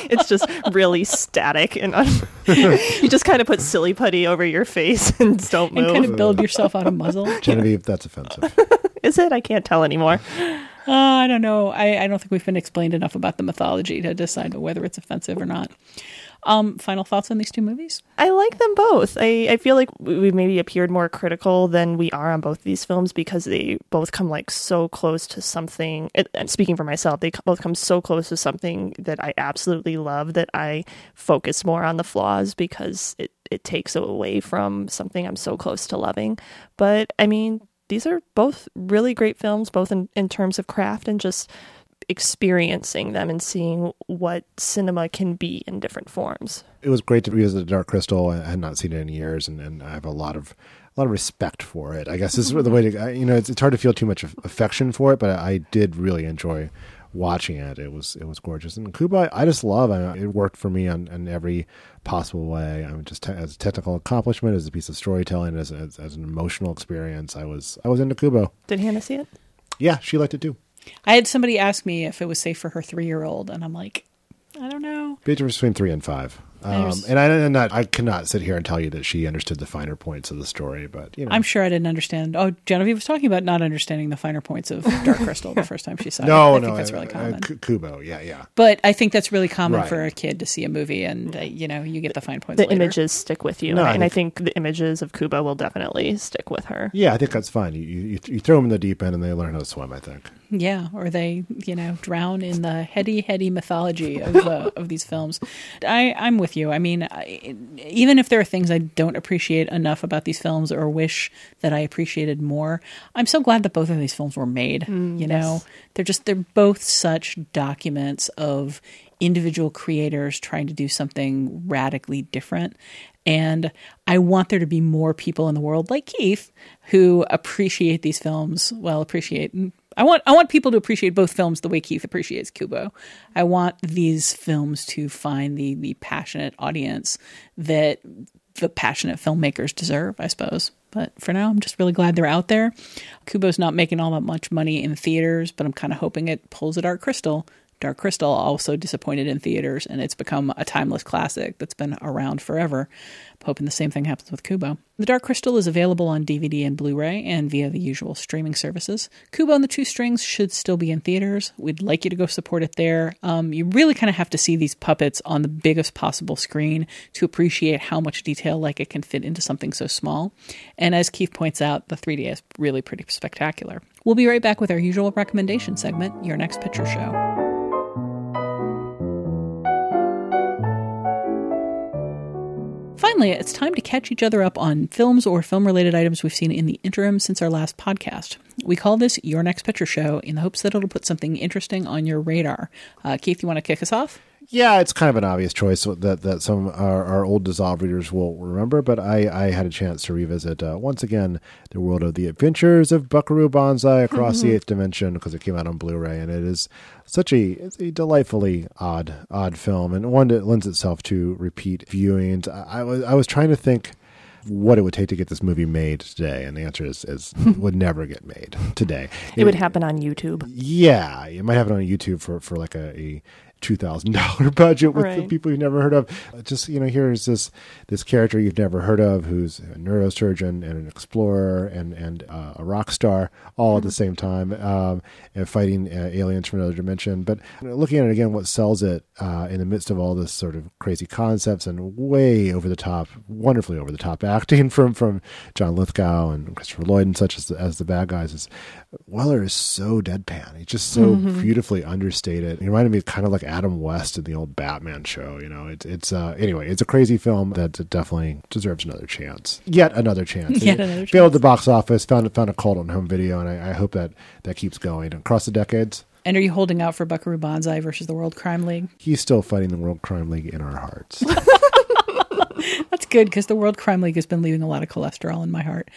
it's just really static and un- you just kind of put silly putty over your face and don't move. and move. kind of build yourself out of muzzle. Genevieve, that's offensive. Is it? I can't tell anymore. Uh, I don't know. I, I don't think we've been explained enough about the mythology to decide whether it's offensive or not. Um, final thoughts on these two movies? I like them both. I, I feel like we maybe appeared more critical than we are on both of these films because they both come like so close to something. And speaking for myself, they both come so close to something that I absolutely love that I focus more on the flaws because it, it takes away from something I'm so close to loving. But I mean, these are both really great films, both in, in terms of craft and just experiencing them and seeing what cinema can be in different forms. It was great to revisit Dark Crystal. I had not seen it in years, and, and I have a lot of a lot of respect for it. I guess is the way to you know it's, it's hard to feel too much affection for it, but I did really enjoy watching it. It was it was gorgeous, and Kubo I just love. I, it worked for me on, in every possible way. I mean, just te- as a technical accomplishment, as a piece of storytelling, as, as as an emotional experience. I was I was into Kubo. Did Hannah see it? Yeah, she liked it too. I had somebody ask me if it was safe for her three year old, and I'm like, I don't know. Difference between three and five. Um, and I and not I cannot sit here and tell you that she understood the finer points of the story, but you know, I'm sure I didn't understand. Oh, Genevieve was talking about not understanding the finer points of Dark Crystal the first time she saw no, it. I no, think that's really uh, common. Ku- Kubo, yeah, yeah. but I think that's really common Right. for a kid to see a movie, and uh, you know, you get the fine points. the later. images stick with you, No, I and I think the images of Kubo will definitely stick with her. Yeah, I think that's fine. You, you you throw them in the deep end and they learn how to swim. I think. Yeah, or they, you know, drown in the heady, heady mythology of uh, of these films. I, I'm with you. I mean, I, even if there are things I don't appreciate enough about these films or wish that I appreciated more, I'm so glad that both of these films were made. Mm, you know, yes. they're just they're both such documents of individual creators trying to do something radically different. And I want there to be more people in the world like Keith who appreciate these films. Well, appreciate. I want I want people to appreciate both films the way Keith appreciates Kubo. I want these films to find the the passionate audience that the passionate filmmakers deserve, I suppose. But for now, I'm just really glad they're out there. Kubo's not making all that much money in theaters, but I'm kind of hoping it pulls a Dark Crystal Dark Crystal also disappointed in theaters, and it's become a timeless classic that's been around forever. I'm hoping the same thing happens with Kubo. The Dark Crystal is available on DVD and Blu ray and via the usual streaming services. Kubo and the Two Strings should still be in theaters. We'd like you to go support it there. Um, you really kind of have to see these puppets on the biggest possible screen to appreciate how much detail like it can fit into something so small. And as Keith points out, the 3D is really pretty spectacular. We'll be right back with our usual recommendation segment, Your Next Picture Show. Finally, it's time to catch each other up on films or film related items we've seen in the interim since our last podcast. We call this Your Next Picture Show in the hopes that it'll put something interesting on your radar. Uh, Keith, you want to kick us off? Yeah, it's kind of an obvious choice that that some our, our old dissolved readers will remember, but I, I had a chance to revisit uh, once again the world of the adventures of Buckaroo Banzai across the eighth dimension because it came out on Blu-ray, and it is such a, a delightfully odd odd film and one that lends itself to repeat viewings. I, I was I was trying to think what it would take to get this movie made today, and the answer is, is would never get made today. It would happen on YouTube. Yeah, it might happen on YouTube for, for like a, a two thousand dollar budget with the people you've never heard of. Just you know, here's this this character you've never heard of, who's a neurosurgeon and an explorer and and uh, a rock star, all at the same time, um, and fighting uh, aliens from another dimension. But you know, looking at it again, what sells it uh, in the midst of all this sort of crazy concepts and way over the top, wonderfully over the top acting from from John Lithgow and Christopher Lloyd and such as the, as the bad guys is Weller is so deadpan. He's just so Mhm. beautifully understated. He reminded me kind of like Adam West in the old Batman show. You know, it's it's uh, anyway, it's a crazy film that definitely deserves another chance. Yet another chance. Yet another chance. Failed the box office. Found found a cult on home video, and I, I hope that that keeps going across the decades. And are you holding out for Buckaroo Banzai versus the World Crime League? He's still fighting the World Crime League in our hearts. That's good because the World Crime League has been leaving a lot of cholesterol in my heart.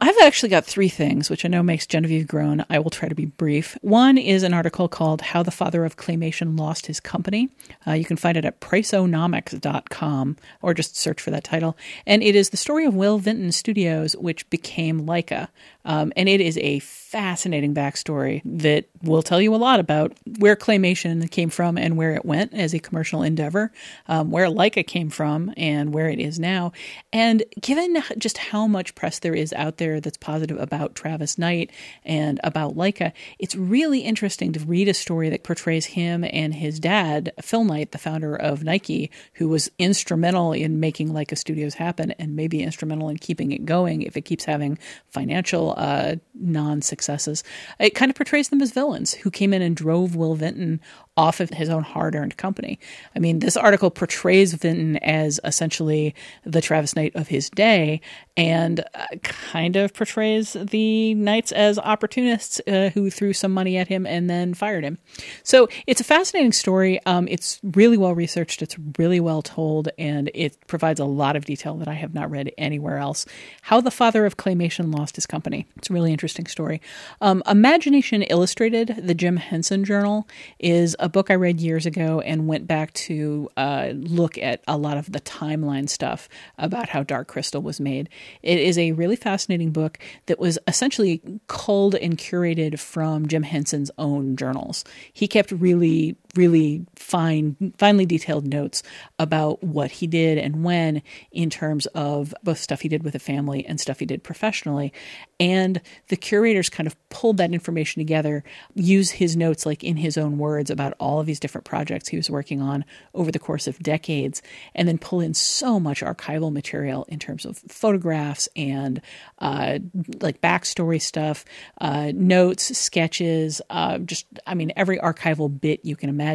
I've actually got three things, which I know makes Genevieve groan. I will try to be brief. One is an article called How the Father of Claymation Lost His Company. Uh, you can find it at priceonomics.com or just search for that title. And it is the story of Will Vinton Studios, which became Laika. Um, and it is a fascinating backstory that will tell you a lot about where claymation came from and where it went as a commercial endeavor, um, where Laika came from and where it is now. And given just how much press there is out there that's positive about Travis Knight and about Laika, it's really interesting to read a story that portrays him and his dad, Phil Knight, the founder of Nike, who was instrumental in making Laika Studios happen and maybe instrumental in keeping it going if it keeps having financial uh, non successes. It kind of portrays them as villains who came in and drove Will Vinton off of his own hard earned company. I mean, this article portrays Vinton as essentially the Travis Knight of his day and uh, kind of portrays the Knights as opportunists uh, who threw some money at him and then fired him. So it's a fascinating story. Um, it's really well researched, it's really well told, and it provides a lot of detail that I have not read anywhere else. How the father of claymation lost his company. It's a really interesting story. Um, Imagination Illustrated, the Jim Henson Journal, is book I read years ago and went back to uh, look at a lot of the timeline stuff about how Dark Crystal was made. It is a really fascinating book that was essentially culled and curated from Jim Henson's own journals. He kept really really fine, finely detailed notes about what he did and when in terms of both stuff he did with the family and stuff he did professionally. And the curators kind of pulled that information together, use his notes like in his own words about all of these different projects he was working on over the course of decades, and then pull in so much archival material in terms of photographs and uh, like backstory stuff, uh, notes, sketches, uh, just, I mean, every archival bit you can imagine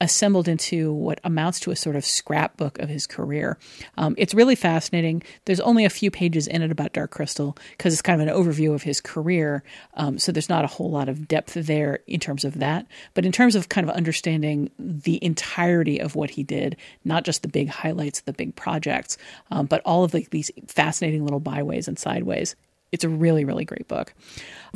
assembled into what amounts to a sort of scrapbook of his career. Um, it's really fascinating. There's only a few pages in it about Dark Crystal because it's kind of an overview of his career. Um, so there's not a whole lot of depth there in terms of that. But in terms of kind of understanding the entirety of what he did, not just the big highlights, the big projects, um, but all of like these fascinating little byways and sideways. It's a really, really great book.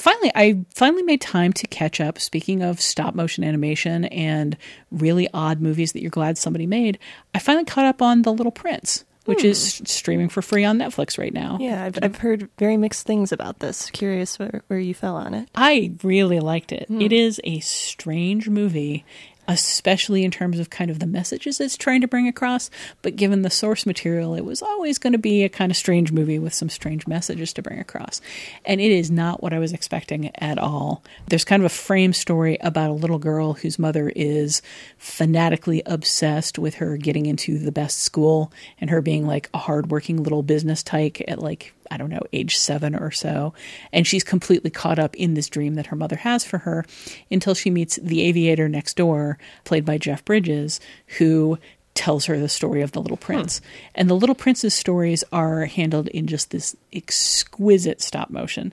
Finally, I finally made time to catch up. Speaking of stop motion animation and really odd movies that you're glad somebody made, I finally caught up on The Little Prince, which is streaming for free on Netflix right now. Yeah, I've, I've heard very mixed things about this. Curious where, where you fell on it. I really liked it. Hmm. It is a strange movie, especially in terms of kind of the messages it's trying to bring across. But given the source material, it was always going to be a kind of strange movie with some strange messages to bring across. And it is not what I was expecting at all. There's kind of a frame story about a little girl whose mother is fanatically obsessed with her getting into the best school and her being like a hardworking little business tyke at like I don't know, age seven or so. And she's completely caught up in this dream that her mother has for her until she meets the aviator next door, played by Jeff Bridges, who tells her the story of the little hmm. prince. And the little prince's stories are handled in just this exquisite stop motion.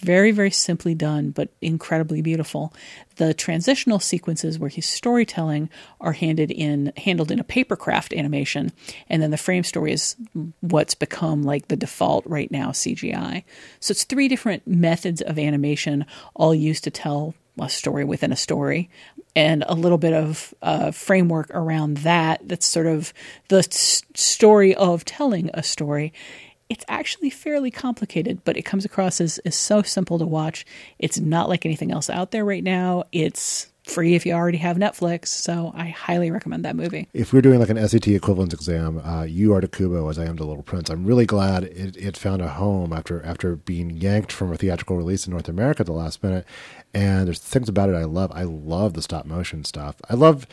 Very, very simply done, but incredibly beautiful. The transitional sequences where he's storytelling are handed in handled in a paper craft animation, and then the frame story is what's become like the default right now CGI. So it's three different methods of animation, all used to tell a story within a story and a little bit of uh, framework around that that's sort of the s- story of telling a story it's actually fairly complicated but it comes across as, as so simple to watch it's not like anything else out there right now it's free if you already have netflix so i highly recommend that movie If we're doing like an SAT equivalence exam, uh, you are to Kubo as I am to Little Prince. I'm really glad it, it found a home after after being yanked from a theatrical release in North America at the last minute. And there's things about it I love. I love the stop motion stuff. I love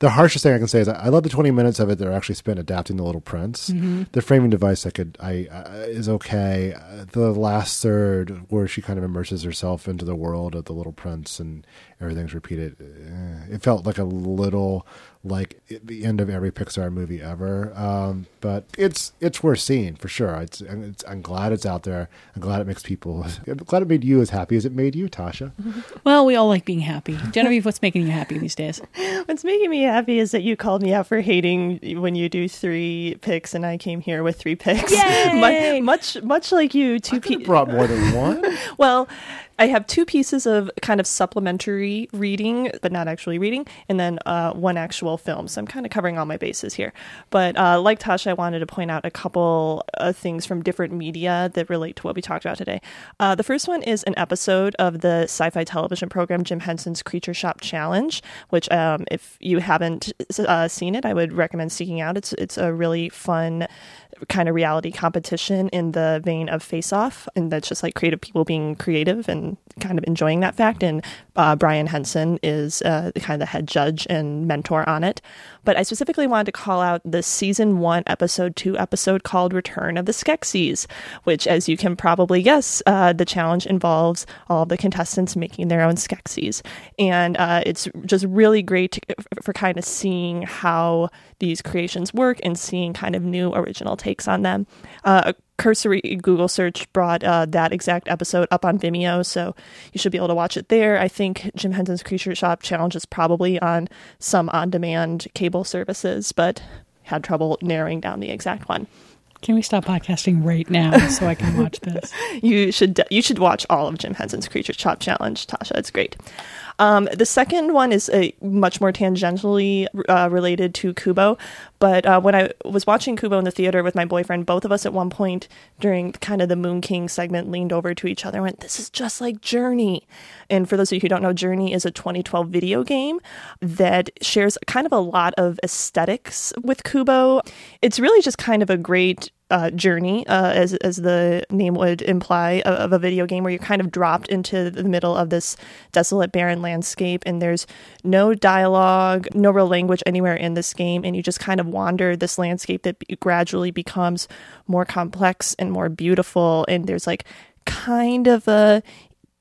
the harshest thing I can say is I love the 20 minutes of it that are actually spent adapting the Little Prince. Mhm. The framing device I could I uh, is okay. Uh, the last third where she kind of immerses herself into the world of the Little Prince and everything's repeated. eh, It felt like a little like the end of every Pixar movie ever. Um, but it's it's worth seeing for sure. It's, it's I'm glad it's out there. I'm glad it makes people. I'm glad it made you as happy as it made you, Tasha. well we all like being happy genevieve what's making you happy these days What's making me happy is that you called me out for hating when you do three picks, and I came here with three picks. Yay! Much, much like you, two people brought more than one. well, I have two pieces of kind of supplementary reading, but not actually reading, and then uh, one actual film. So I'm kind of covering all my bases here. But uh, like Tasha, I wanted to point out a couple of things from different media that relate to what we talked about today. Uh, the first one is an episode of the sci fi television program Jim Henson's Creature Shop Challenge, which, um, if you haven't uh, seen it, I would recommend seeking out. It's, it's a really fun kind of reality competition in the vein of Face Off, and that's just like creative people being creative and kind of enjoying that fact. And uh, Brian Henson is uh, kind of the head judge and mentor on it. But I specifically wanted to call out the season one, episode two episode called Return of the Skeksis, which, as you can probably guess, uh, the challenge involves all the contestants making their own Skeksis. And uh, it's just really great to, for kind of seeing how these creations work and seeing kind of new original takes on them. Uh, cursory Google search brought uh, that exact episode up on Vimeo, so you should be able to watch it there. I think Jim Henson's Creature Shop Challenge is probably on some on demand cable services, but had trouble narrowing down the exact one. can we stop podcasting right now so i can watch this You should you should watch all of Jim Henson's Creature Shop Challenge, Tasha. It's great. Um, the second one is a much more tangentially uh, related to Kubo, but uh, when I was watching Kubo in the theater with my boyfriend, both of us at one point during kind of the Moon King segment leaned over to each other and went, "This is just like Journey." And for those of you who don't know, Journey is a 2012 video game that shares kind of a lot of aesthetics with Kubo. It's really just kind of a great uh, journey, uh, as as the name would imply, of, of a video game where you're kind of dropped into the middle of this desolate, barren landscape, and there's no dialogue, no real language anywhere in this game, and you just kind of wander this landscape that be- gradually becomes more complex and more beautiful, and there's like kind of a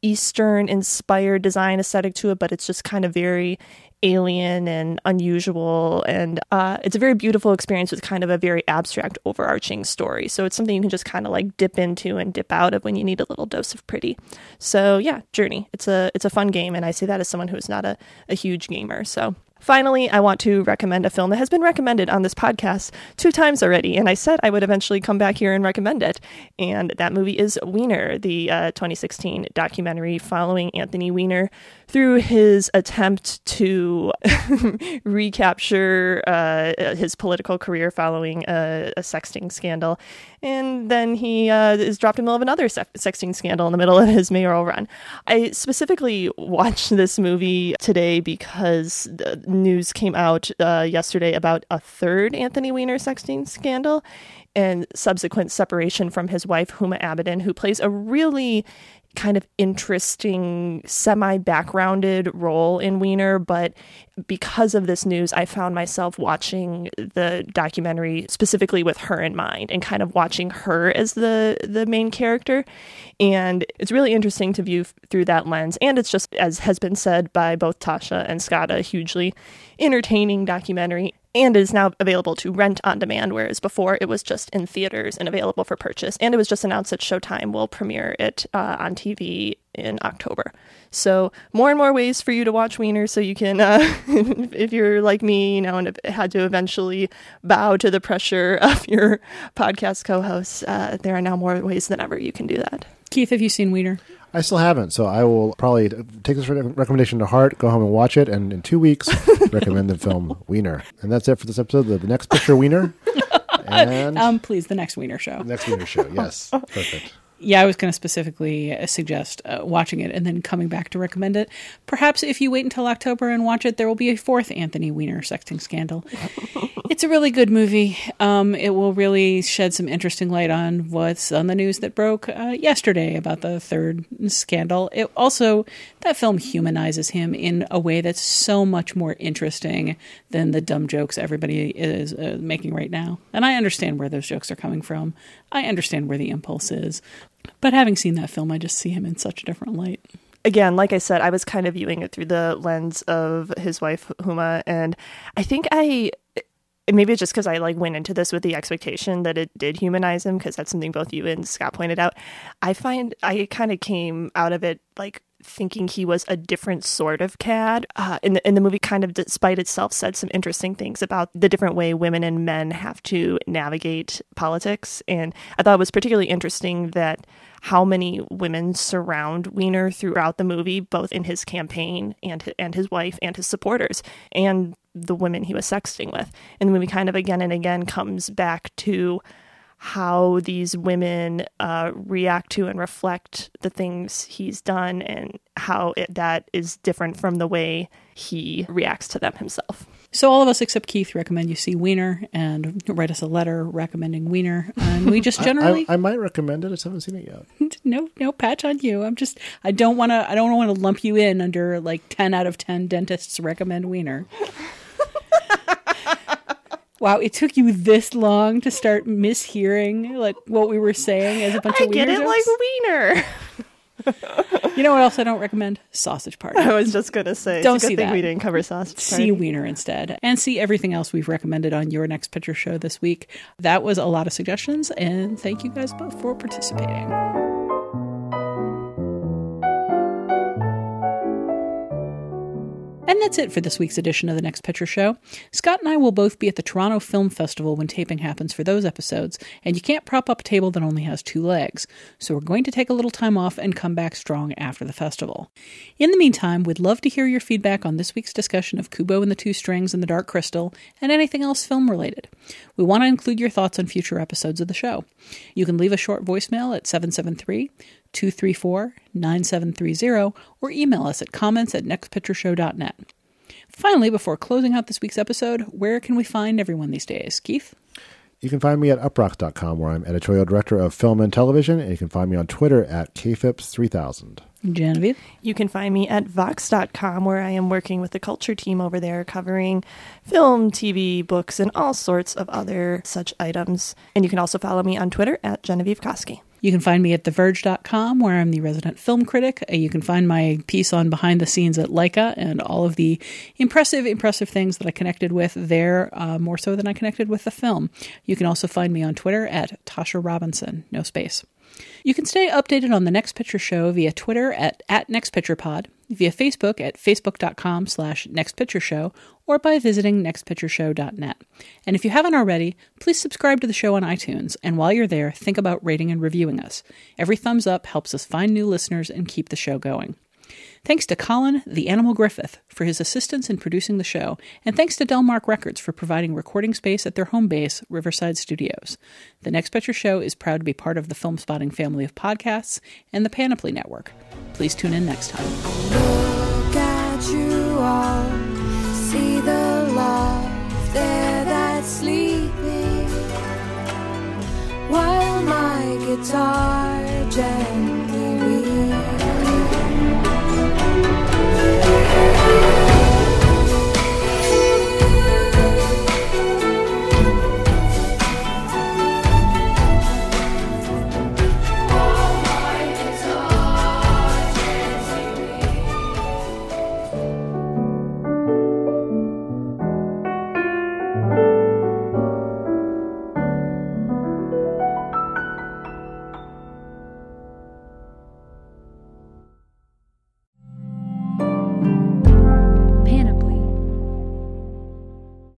Eastern inspired design aesthetic to it, but it's just kind of very alien and unusual. And uh, it's a very beautiful experience with kind of a very abstract, overarching story. So it's something you can just kind of like dip into and dip out of when you need a little dose of pretty. So yeah, Journey. It's a it's a fun game, and I say that as someone who's not a, a huge gamer. So Finally, I want to recommend a film that has been recommended on this podcast two times already, and I said I would eventually come back here and recommend it. And that movie is Weiner, the uh, 2016 documentary following Anthony Weiner through his attempt to recapture uh, his political career following a, a, sexting scandal. And then he uh, is dropped in the middle of another se- sexting scandal in the middle of his mayoral run. I specifically watched this movie today because news came out uh, yesterday about a third Anthony Weiner sexting scandal and subsequent separation from his wife, Huma Abedin, who plays a really kind of interesting, semi backgrounded role in Weiner. But because of this news, I found myself watching the documentary specifically with her in mind and kind of watching her as the, the main character. And it's really interesting to view through that lens. And it's just, as has been said by both Tasha and Scott, a hugely entertaining documentary and is now available to rent on demand, whereas before it was just in theaters and available for purchase. And it was just announced that Showtime will premiere it uh, on TV in October. So more and more ways for you to watch Weiner. so you can, uh, if you're like me, you know, and had to eventually bow to the pressure of your podcast co-hosts, uh, there are now more ways than ever you can do that. Keith, have you seen Weiner? I still haven't, so I will probably take this recommendation to heart, go home and watch it, and in two weeks recommend the film Weiner. And that's it for this episode of the Next Picture Wiener. And um, please, the next Wiener show. Next Wiener show, yes, perfect yeah, I was going to specifically uh, suggest uh, watching it and then coming back to recommend it. Perhaps if you wait until October and watch it, there will be a fourth Anthony Weiner sexting scandal. it's a really good movie. Um, it will really shed some interesting light on what's on the news that broke uh, yesterday about the third scandal. It also that film humanizes him in a way that's so much more interesting than the dumb jokes everybody is uh, making right now. And I understand where those jokes are coming from. I understand where the impulse is. But having seen that film, I just see him in such a different light. Again, like I said, I was kind of viewing it through the lens of his wife Huma, and I think I maybe it's just because I like went into this with the expectation that it did humanize him because that's something both you and Scott pointed out. I find I kind of came out of it like thinking he was a different sort of cad. Uh, and, the, and the movie kind of, despite itself, said some interesting things about the different way women and men have to navigate politics. And I thought it was particularly interesting that how many women surround Weiner throughout the movie, both in his campaign and and his wife and his supporters, and the women he was sexting with. And the movie kind of again and again comes back to how these women uh, react to and reflect the things he's done and how it, that is different from the way he reacts to them himself. So all of us except Keith recommend you see Weiner and write us a letter recommending Weiner. And we just generally I, I, I, might recommend it. I just haven't seen it yet. no, no patch on you. I'm just I don't want to I don't want to lump you in under like 10 out of 10 dentists recommend Weiner. Wow, it took you this long to start mishearing like what we were saying as a bunch I of wiener get it jokes? like wiener. you know what else I don't recommend? Sausage Party. I was just gonna say. Don't see that. We didn't cover Sausage Party. See wiener instead, and see everything else we've recommended on your next picture show this week. That was a lot of suggestions, and thank you guys both for participating. And that's it for this week's edition of The Next Picture Show. Scott and I will both be at the Toronto Film Festival when taping happens for those episodes, and you can't prop up a table that only has two legs. So we're going to take a little time off and come back strong after the festival. In the meantime, we'd love to hear your feedback on this week's discussion of Kubo and the Two Strings and the Dark Crystal, and anything else film related. We want to include your thoughts on future episodes of the show. You can leave a short voicemail at 773 234 9730 or email us at comments at nextpictureshow.net. Finally, before closing out this week's episode, where can we find everyone these days? Keith? You can find me at uproxx.com, where I'm editorial director of film and television, and you can find me on Twitter at kphipps3000. Genevieve? You can find me at vox.com, where I am working with the culture team over there covering film, TV, books, and all sorts of other such items. And you can also follow me on Twitter at Genevieve Koski. You can find me at TheVerge.com, where I'm the resident film critic. Uh, you can find my piece on behind the scenes at Laika and all of the impressive, impressive things that I connected with there, uh, more so than I connected with the film. You can also find me on Twitter at Tasha Robinson, no space. You can stay updated on the Next Picture Show via Twitter at, at NextPicturePod. via Facebook at facebook.com slash nextpictureshow or by visiting nextpictureshow.net. And if you haven't already, please subscribe to the show on iTunes, and while you're there, think about rating and reviewing us. Every thumbs up helps us find new listeners and keep the show going. Thanks to Colin, the Animal Griffith, for his assistance in producing the show, and thanks to Delmark Records for providing recording space at their home base, Riverside Studios. The Next Picture Show is proud to be part of the Film Spotting family of podcasts and the Panoply Network. Please tune in next time.